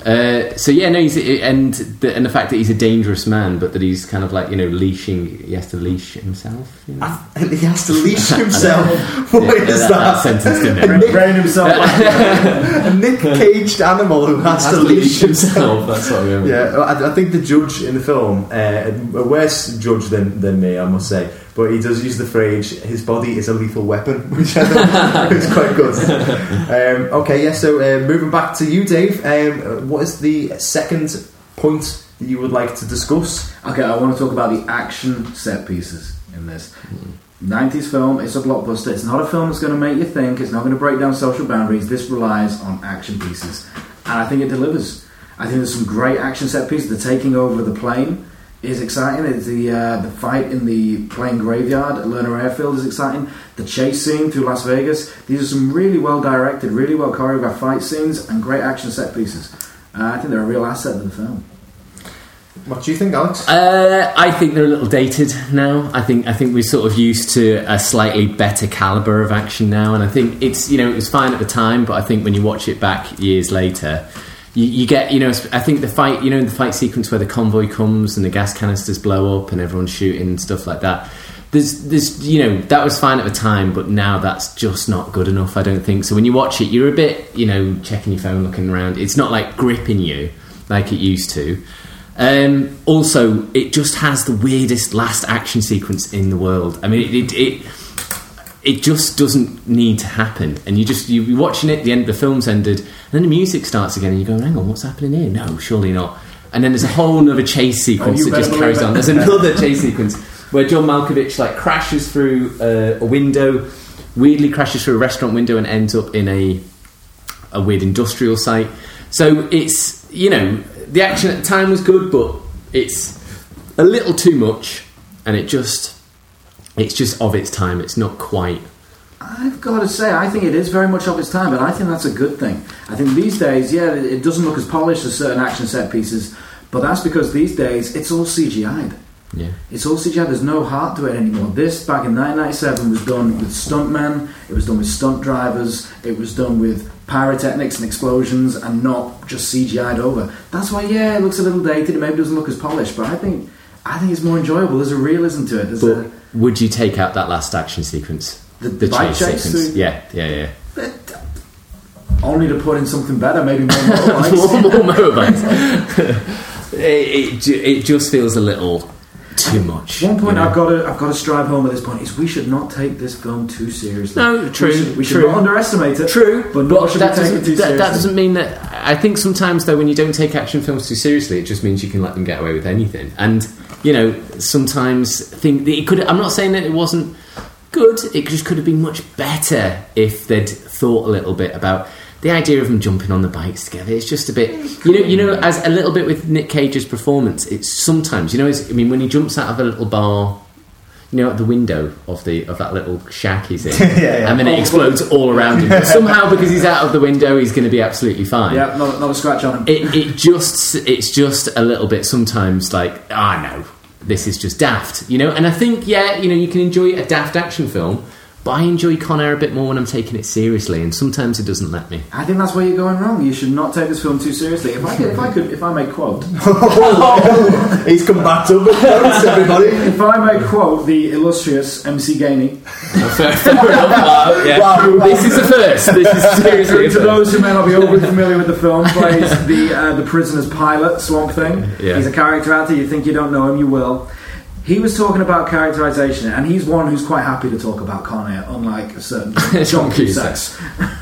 Uh, so yeah, no, he's and the, and the fact that he's a dangerous man, but that he's kind of like you know leashing. He has to leash himself. You know? he has to leash himself. what Yeah, is that, that? that sentence didn't A it? Nick, Brain himself. a Nick caged animal who has, Has to leash himself. That's what I'm Yeah, I, I think the judge in the film, uh, a worse judge than, than me, I must say, but he does use the phrase "his body is a lethal weapon," which I think is quite good. Um, okay, yeah. So uh, moving back to you, Dave. Um, what is the second point that you would like to discuss? Okay, I want to talk about the action set pieces in this. 90s film, it's a blockbuster. It's not a film that's going to make you think, it's not going to break down social boundaries. This relies on action pieces. And I think it delivers. I think there's some great action set pieces. The taking over the plane is exciting. It's the uh, the fight in the plane graveyard at Lerner Airfield is exciting. The chase scene through Las Vegas. These are some really well directed, really well choreographed fight scenes and great action set pieces. Uh, I think they're a real asset to the film. What do you think, Alex? Uh, I think they're a little dated now. I think I think we're sort of used to a slightly better caliber of action now, and I think it's you know it was fine at the time, but I think when you watch it back years later, you, you get you know I think the fight you know the fight sequence where the convoy comes and the gas canisters blow up and everyone's shooting and stuff like that. There's, there's, you know, that was fine at the time, but now that's just not good enough. I don't think so. When you watch it, you're a bit, you know, checking your phone, looking around. It's not like gripping you like it used to. Um, also, it just has the weirdest last action sequence in the world. I mean, it, it, it it just doesn't need to happen. And you just you're watching it. The end, the film's ended, and then the music starts again, and you go, "Hang on, what's happening here?" No, surely not. And then there's a whole other chase sequence you that just carries on. There's another chase sequence where John Malkovich like crashes through uh, a window, weirdly crashes through a restaurant window, and ends up in a a weird industrial site. So it's you know the action at the time was good, but it's a little too much, and it just it's just of its time. It's not quite. I've got to say, I think it is very much of its time, but I think that's a good thing. I think these days, yeah, it it doesn't look as polished as certain action set pieces, but that's because these days it's all CGI'd. Yeah. It's all CGI. There's no heart to it anymore. This back in 1997 was done with stuntmen. It was done with stunt drivers. It was done with pyrotechnics and explosions, and not just CGI'd over. That's why, yeah, it looks a little dated. It maybe doesn't look as polished, but I think I think it's more enjoyable. There's a realism to it. There's But a, would you take out that last action sequence? The the bike chase chase sequence. through- Yeah, yeah, yeah. but only to put in something better, maybe more motorbikes. more, more motorbikes. it, it, ju- it just feels a little too much. One point you know? I've got to I've got to strive home at this point is we should not take this film too seriously. No, true, We should, we should true. not underestimate it. True, but nor should we that take doesn't, it too that, seriously. that doesn't mean that. I think sometimes though, when you don't take action films too seriously, it just means you can let them get away with anything. And you know, sometimes think it could. I'm not saying that it wasn't good. It just could have been much better if they'd thought a little bit about the idea of them jumping on the bikes together. It's just a bit, you know, you know, as a little bit with Nick Cage's performance. It's sometimes, you know, it's, I mean, when he jumps out of a little bar. You know, at the window of the of that little shack he's in, Yeah, yeah. and then it explodes all around him. But somehow, because he's out of the window, he's going to be absolutely fine. Yeah, not, not a scratch on him. It, it just it's just a little bit sometimes like ah no, this is just daft, you know. And I think yeah, you know, you can enjoy a daft action film, but I enjoy Con Air a bit more when I'm taking it seriously, and sometimes it doesn't let me. I think that's where you're going wrong. You should not take this film too seriously. If I could, if I could, if I may quote, He's come back to notes, everybody. if I may quote the illustrious MC Gainey, yeah. Wow. This is the first. This is seriously a to those who may not be overly familiar with the film, plays the uh, the prisoner's pilot, Swamp Thing. Yeah. He's a character actor. You think you don't know him, you will. He was talking about characterization, and he's one who's quite happy to talk about Con Air, unlike a certain John John Cusack.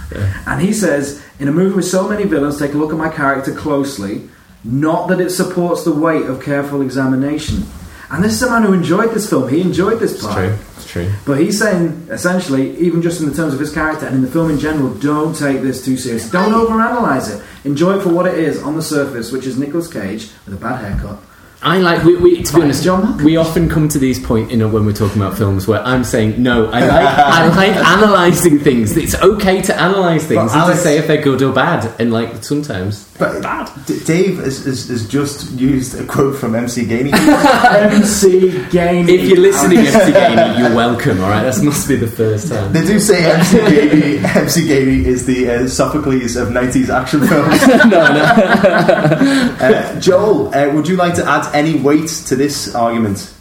and he says, in a movie with so many villains, take a look at my character closely. Not that it supports the weight of careful examination. And this is a man who enjoyed this film. He enjoyed this It's part. true. It's true. But he's saying, essentially, even just in the terms of his character and in the film in general, don't take this too seriously. Don't overanalyze it. Enjoy it for what it is on the surface, which is Nicolas Cage with a bad haircut. I like we, we to be honest, John we often come to these point you know when we're talking about films where I'm saying no, I like I like analysing things. It's okay to analyse things But and to say if they're good or bad, and like sometimes But D- Dave has, has, has just used a quote from MC Gainey. MC Gainey. if you're listening, MC Gainey, you're welcome. All right, that must be the first time. They do say MC Gainey, MC Gainey is the uh, Sophocles of 90s action films. no, no. Uh, Joel, uh, would you like to add any weight to this argument?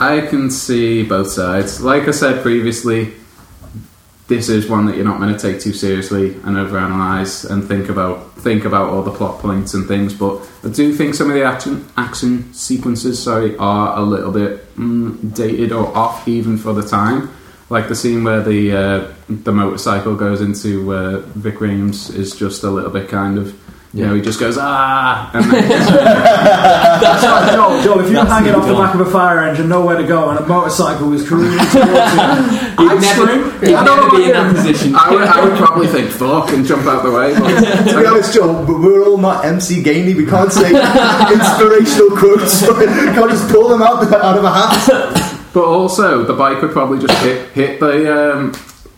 I can see both sides. Like I said previously, this is one that you're not going to take too seriously and overanalyze and think about think about all the plot points and things. But I do think some of the action action sequences, sorry, are a little bit mm, dated or off even for the time. Like the scene where the uh, the motorcycle goes into uh, Ving Rhames is just a little bit kind of You know, he just goes ah, and then Joel, Joel, if you're hanging off the back of a fire engine, nowhere to go, and a motorcycle was cruising towards you, I'd never- scream. he'd I don't never be in that you. position. I would, I would probably think fuck and jump out the way. But, to be honest, Joe, but we're all not MC Gainey. We can't say inspirational quotes. we can't just pull them out, the, out of a hat. But also, the bike would probably just hit hit the um,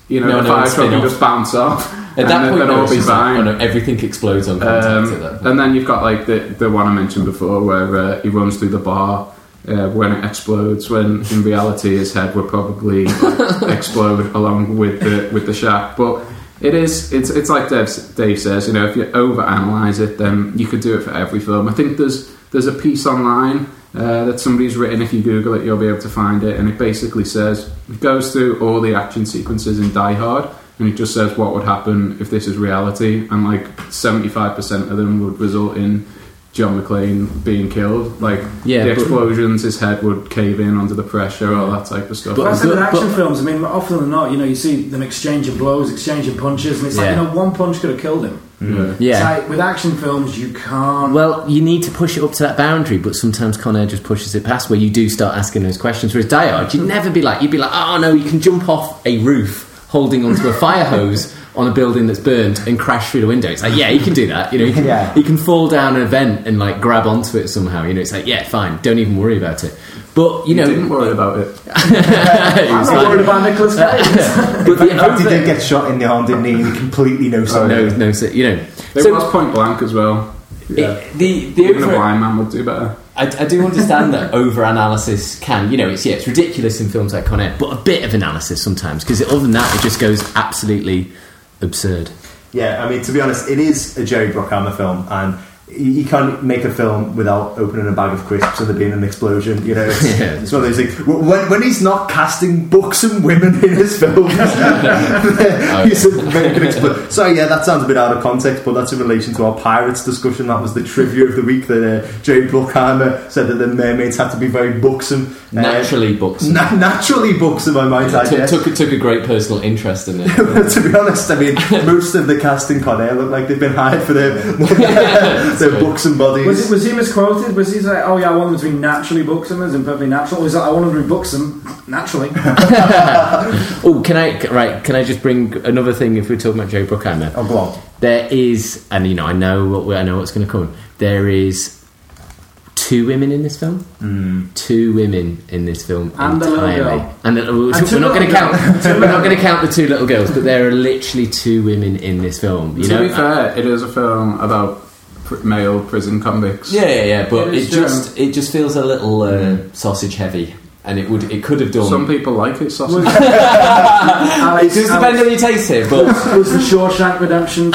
you know No, the no, fire it'd truck spin and off. just bounce off. At and that then point, they'd no, all it's be just like, fine. oh no, everything explodes on contact at that Um, point. and then you've got like the the one I mentioned before, where uh, he runs through the bar uh, when it explodes. When in reality, his head would probably explode along with the with the shack. But it is it's it's like Dave, Dave says. You know, if you overanalyze it, then you could do it for every film. I think there's there's a piece online. Uh, that somebody's written. If you Google it, you'll be able to find it, and it basically says it goes through all the action sequences in Die Hard, and it just says what would happen if this is reality, and like seventy five percent of them would result in John McClane being killed. Like Yeah, the but- explosions, his head would cave in under the pressure, all that type of stuff. But- That's it with action but- films. I mean, often than not, you know, you see them exchanging blows, exchanging punches, and it's like, you know, one punch could have killed him. Yeah. Yeah. like, with action films, you can't. Well, you need to push it up to that boundary, but sometimes Con Air just pushes it past where you do start asking those questions. Whereas Die Hard, you'd never be like, you'd be like, oh no, you can jump off a roof holding onto a fire hose on a building that's burned and crash through the window. It's like, yeah, you can do that. You know, you can, Yeah. you can fall down an event and like grab onto it somehow. You know, it's like, yeah, fine, don't even worry about it. But you You know, didn't worry about it. it I'm not like- worried about Nicolas Cage. but the In fact, he over- did get shot in the arm, didn't he? And he completely knows Oh, something. no, no, so, you know, It so was point blank as well. it- the the Even a blind man would do better. I, I do understand that over analysis can, you know, it's yeah, it's ridiculous in films like Con Air, but a bit of analysis sometimes because other than that, it just goes absolutely absurd. Yeah, I mean, to be honest, it is a Jerry Bruckheimer film, and you can't make a film without opening a bag of crisps and there being an explosion. You know, it's, Yeah. it's one of those things. When, when he's not casting buxom women in his films, he's making explode. So yeah, that sounds a bit out of context, but that's in relation to our pirates discussion. That was the trivia of the week that uh, Jerry Bruckheimer said that the mermaids had to be very buxom, Uh, Naturally, books. na- naturally buxom, I might add. took, yeah. took, took a great personal interest in it. to be honest, I mean, most of the casting Con Air look like they've been hired for their their books and bodies. Was, it, was he misquoted? Was he like, oh yeah, I want them to be naturally buxom as in perfectly natural? Or is that, I want them to be buxom naturally? oh, can I right? Can I just bring another thing? If we're talking about Joe Bruckheimer, oh, go on. there is, and you know, I know what I know what's going to come. There is two women in this film. Hmm. Two women in this film And a little entirely. girl. And, uh, the, And two we're not going to count. we're not going to count the two little girls, but there are literally two women in this film. You to know, be fair, it is a film about pr- male prison convicts. Yeah, yeah, yeah, but It it, is just it just feels a little uh, sausage heavy, and it would it could have done. Some people like it sausage. it Alex, does depend on your taste here, but was the Shawshank Redemption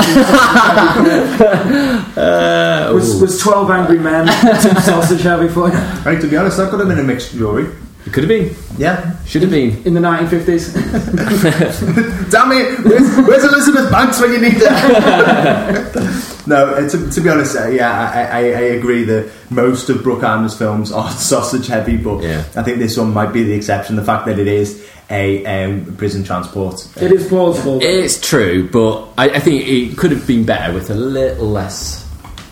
uh, was, was Twelve Angry Men too sausage heavy for you Right, to be honest, that could have been a mixed jury. It could have been, Yeah. should have been. in the 1950s? Damn it! Where's, where's Elizabeth Banks when you need her? no, uh, to, to be honest, uh, yeah, I, I, I agree that most of Brooke Bruckheimer's films are sausage heavy, but Yeah. I think this one might be the exception. The fact that it is a um, prison transport. It is plausible. It's true, but I, I think it could have been better with a little less,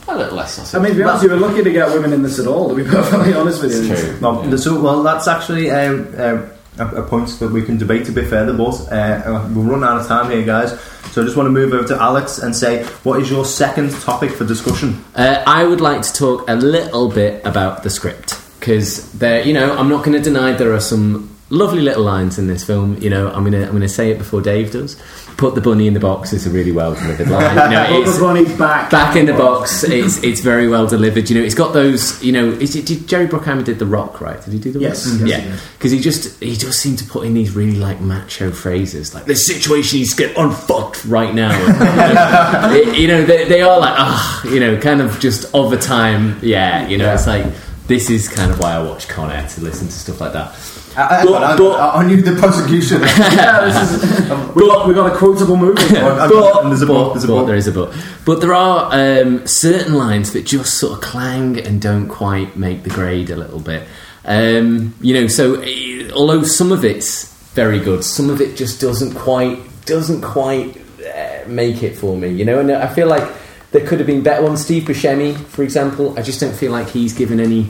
a little less sausage. I mean, to be honest, you were lucky to get women in this at all, to be perfectly honest with you. it's true. No, so, well, that's actually um, um, a, a point that we can debate a bit further, but uh, we're running out of time here, guys. So I just want to move over to Alex and say, what is your second topic for discussion? Uh, I would like to talk a little bit about the script because there, you know, I'm not going to deny there are some lovely little lines in this film. You know, I'm gonna I'm gonna say it before Dave does. Put the bunny in the box is a really well delivered line. You know, Put it's- the bunny back. back in the box. It's it's very well delivered. You know, it's got those. You know, is it, did Jerry Bruckheimer did the Rock right? Did he do the Yes, Rock? yes, yeah, because he just he just seemed to put in these really like macho phrases, like this situation needs to get unfucked right now. you know, It- you know, they, they are like ah, you know, kind of just of the time. Yeah, you know, Yeah. it's like this is kind of why I watch Con Air to listen to stuff like that. I, I, But- I, but- I, I knew the prosecution. Yeah, this is, we, got, we got a quotable movie. And But, there's a but- but, there's a but but. there is a but. But there are um, certain lines that just sort of clang and don't quite make the grade a little bit. Um, you know, so eh, although some of it's very good, some of it just doesn't quite doesn't quite uh, make it for me. You know, and I feel like there could have been better ones. Steve Buscemi, for example, I just don't feel like he's given any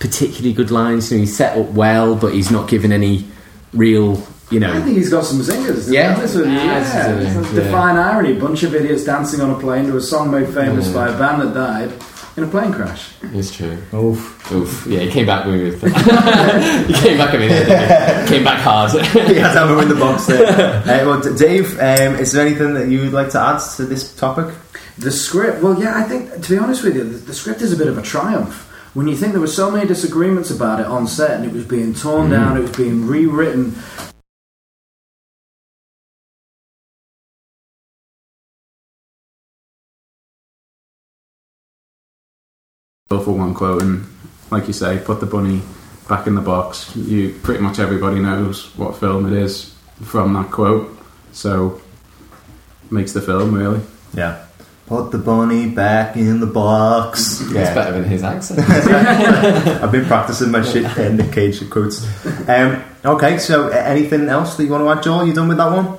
particularly good lines. You know, he's set up well, but he's not given any real, you know. I think he's got some zingers. to Yeah? honest with you. Ah, yeah. absolutely, It's yeah. Define irony. A bunch of idiots dancing on a plane to a song made famous by a band that died in a plane crash. It's true. Oof. Oof. Yeah, he came back with. he came back. I mean, he came back hard. yeah, that we're in the box there. uh, well, Dave, um, is there anything that you would like to add to this topic? The script, well, yeah, I think, to be honest with you, the, the script is a bit of a triumph. When you think there were so many disagreements about it on set and it was being torn mm-hmm. down, it was being rewritten. Go for one quote and, like you say, put the bunny back in the box. You pretty much everybody knows what film it is from that quote, so makes the film really. Yeah. Put the bunny back in the box. Yeah. It's better than his accent. I've been practicing my shit uh, Nick Cage quotes. Um, okay, so uh, anything else that you want to add, Joel? You done with that one?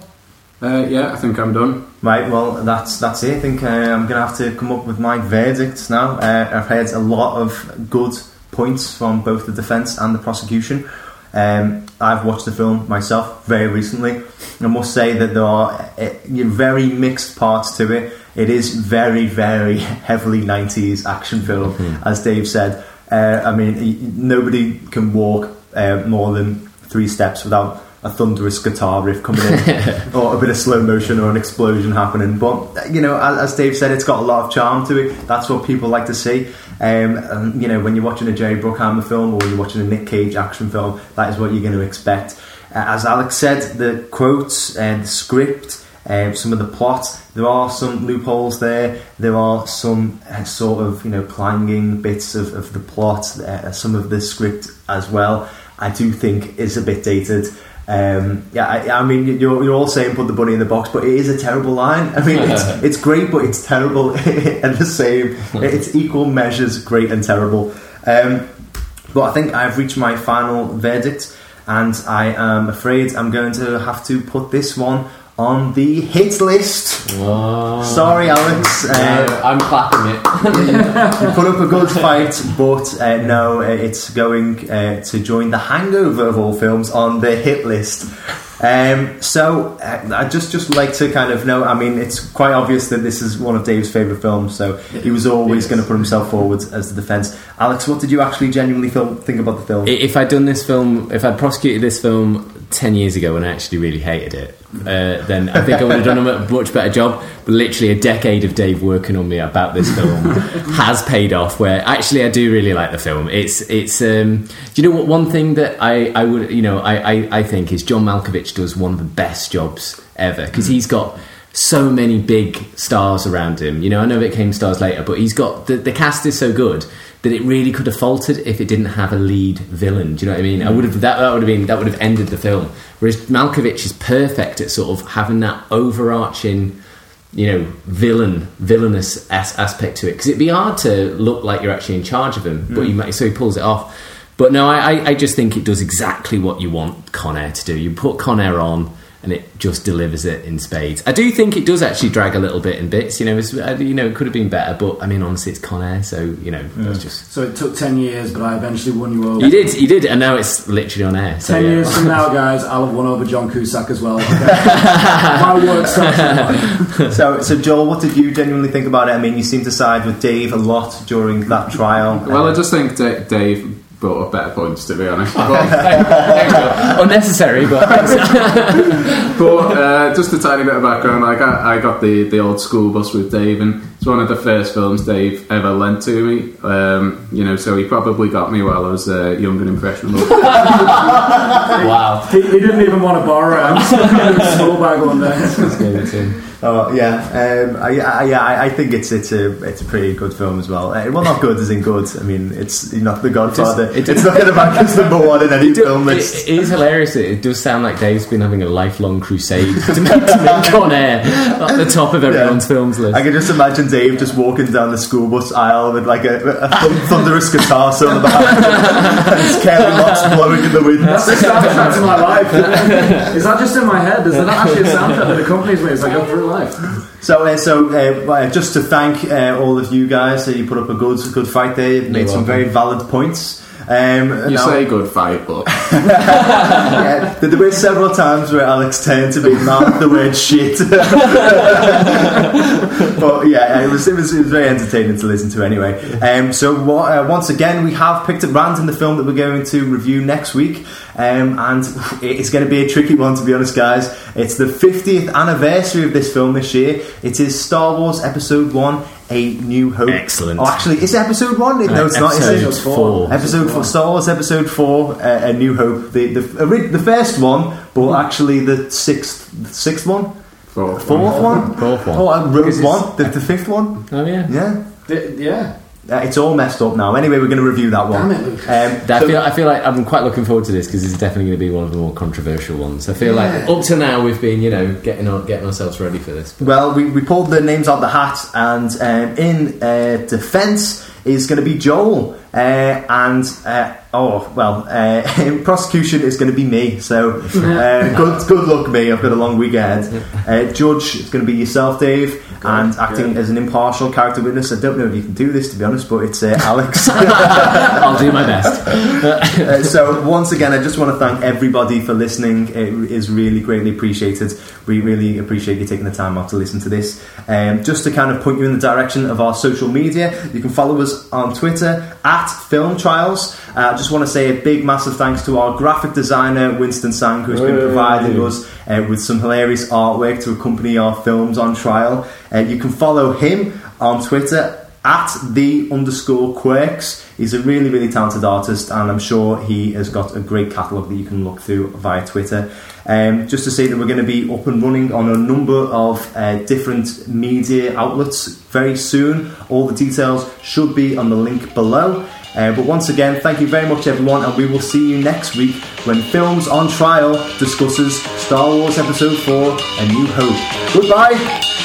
Uh, yeah, I think I'm done. Right, well, that's that's it. I think uh, I'm going to have to come up with my verdicts now. Uh, I've heard a lot of good points from both the defence and the prosecution. Um, I've watched the film myself very recently. I must say that there are uh, very mixed parts to it. It is very, very heavily 90s action film, as Dave said. Uh, I mean, nobody can walk uh, more than three steps without a thunderous guitar riff coming in, or a bit of slow motion, or an explosion happening. But you know, as, as Dave said, it's got a lot of charm to it. That's what people like to see. Um, and, you know, when you're watching a Jerry Bruckheimer film or you're watching a Nick Cage action film, that is what you're going to expect. Uh, as Alex said, the quotes and the script. Um, some of the plot, there are some loopholes there. There are some uh, sort of you know clanging bits of, of the plot. Uh, some of the script as well. I do think is a bit dated. Um, yeah, I, I mean, you're, you're all saying put the bunny in the box, but it is a terrible line. I mean, it's, it's great, but it's terrible at the same. It's equal measures great and terrible. Um, but I think I've reached my final verdict, and I am afraid I'm going to have to put this one on the hit list. Oh. Sorry, Alex. Uh, I'm clapping it. you put up a good fight, but uh, no, uh, it's going uh, to join the hangover of all films on the hit list. Um, so uh, I just just like to kind of know. I mean, it's quite obvious that this is one of Dave's favourite films, so he was always going to put himself forward as the defence. Alex, what did you actually genuinely film, think about the film? If I'd done this film, if I'd prosecuted this film 10 years ago when I actually really hated it, uh, then I think I would have done a much better job. But literally a decade of Dave working on me about this film has paid off. Where actually I do really like the film. It's it's. Um, do you know what? One thing that I, I would you know I, I, I think is John Malkovich does one of the best jobs ever because he's got so many big stars around him. You know, I know it came stars later, but he's got the, the cast is so good that it really could have faltered if it didn't have a lead villain. Do you know what I mean? I would have that, that would have been that would have ended the film. Whereas Malkovich is perfect at sort of having that overarching, you know, villain villainous as- aspect to it because it'd be hard to look like you're actually in charge of him, but hmm. you might, so he pulls it off. But no, I, I- I just think it does exactly what you want Con Air to do. You put Con Air on, and it just delivers it in spades. I do think it does actually drag a little bit in bits. You know, it's, uh, you know, it could have been better, but I mean, honestly, it's Con Air, so you know, that's just. So it took 10 years, but I eventually won you over. You did, you did, and now it's literally on air. So 10 yeah. years from now, guys, I'll have won over John Cusack as well. My work starts so, so Joel, what did you genuinely think about it? I mean, you seem to side with Dave a lot during that trial. Well, Uh, I just think Da- Dave brought up better points, to be honest. But, unnecessary, but but uh, just a tiny bit of background. I got I got the, the old school bus with Dave, and it's one of the first films Dave ever lent to me. Um, you know, so he probably got me while I was uh, young and impressionable. wow. He, he didn't even want to borrow it. I'm just looking at his small bag one day. Oh yeah, um, I, I, yeah. I, I think it's it's a it's a pretty good film as well. Uh, well, not good as in good. I mean, it's not The Godfather. It just- it's not going to rank as number one in any film It, it is hilarious. It, it does sound like Dave's been having a lifelong crusade to make, to make Con Air at the top of everyone's films list. I can just imagine Dave just walking down the school bus aisle with like a, a thun- thunderous guitar solo behind him. and his carry locks blowing in the wind. That's the soundtrack to my life. Is that just in my head? Is that actually a soundtrack that accompanies me as I go live. So, uh, so uh, just to thank uh, all of you guys, uh, you put up a good, good fight there. You made some welcome. very valid points. Um, You say good fight, but yeah, there were several times where Alex turned to me and mouthed the word shit. but yeah, it was, it was it was very entertaining to listen to anyway. Um, so what, uh, once again, we have picked at in the film that we're going to review next week, um, and it's going to be a tricky one to be honest, guys. It's the 50th anniversary of this film this year. It is Star Wars Episode One: A New Hope. Excellent. Oh, actually, is it Episode One? No, it's not. Is it? Episode four. Episode four, Star Wars Episode Four, uh, A New Hope, the the, ori- the first one, but actually the sixth the sixth one, for fourth one, Fourth one. oh, uh, Rogue Because it's- One, the, the fifth one, Oh yeah. yeah. The- yeah. Uh, it's all messed up now. Anyway, we're going to review that one. Damn it, Um, I feel, I feel like I'm quite looking forward to this because it's definitely going to be one of the more controversial ones. I feel Yeah. like up to now we've been, you know, getting on, getting ourselves ready for this. Well, we, we pulled the names out of the hat, and um, in uh, defence is going to be Joel, uh, and uh, oh well, uh, prosecution is going to be me. So uh, good good luck, me. I've got a long weekend. Uh, judge is going to be yourself, Dave, and acting as an impartial character witness. I don't know if you can do this, to be honest, but it's uh, Alex. I'll do my best. Uh, so once again, I just want to thank everybody for listening. It is really greatly appreciated. We really appreciate you taking the time out to listen to this. Um, just to kind of point you in the direction of our social media, you can follow us on Twitter at Film Trials. Uh, I just want to say a big, massive thanks to our graphic designer Winston Sang, who's been providing us uh, with some hilarious artwork to accompany our films on trial. Uh, you can follow him on Twitter at the underscore quirks. He's a really, really talented artist, and I'm sure he has got a great catalogue that you can look through via Twitter. Um, just to say that we're going to be up and running on a number of uh, different media outlets very soon. All the details should be on the link below. Uh, but once again, thank you very much, everyone, and we will see you next week when Films on Trial discusses Star Wars Episode 4 A New Hope. Goodbye!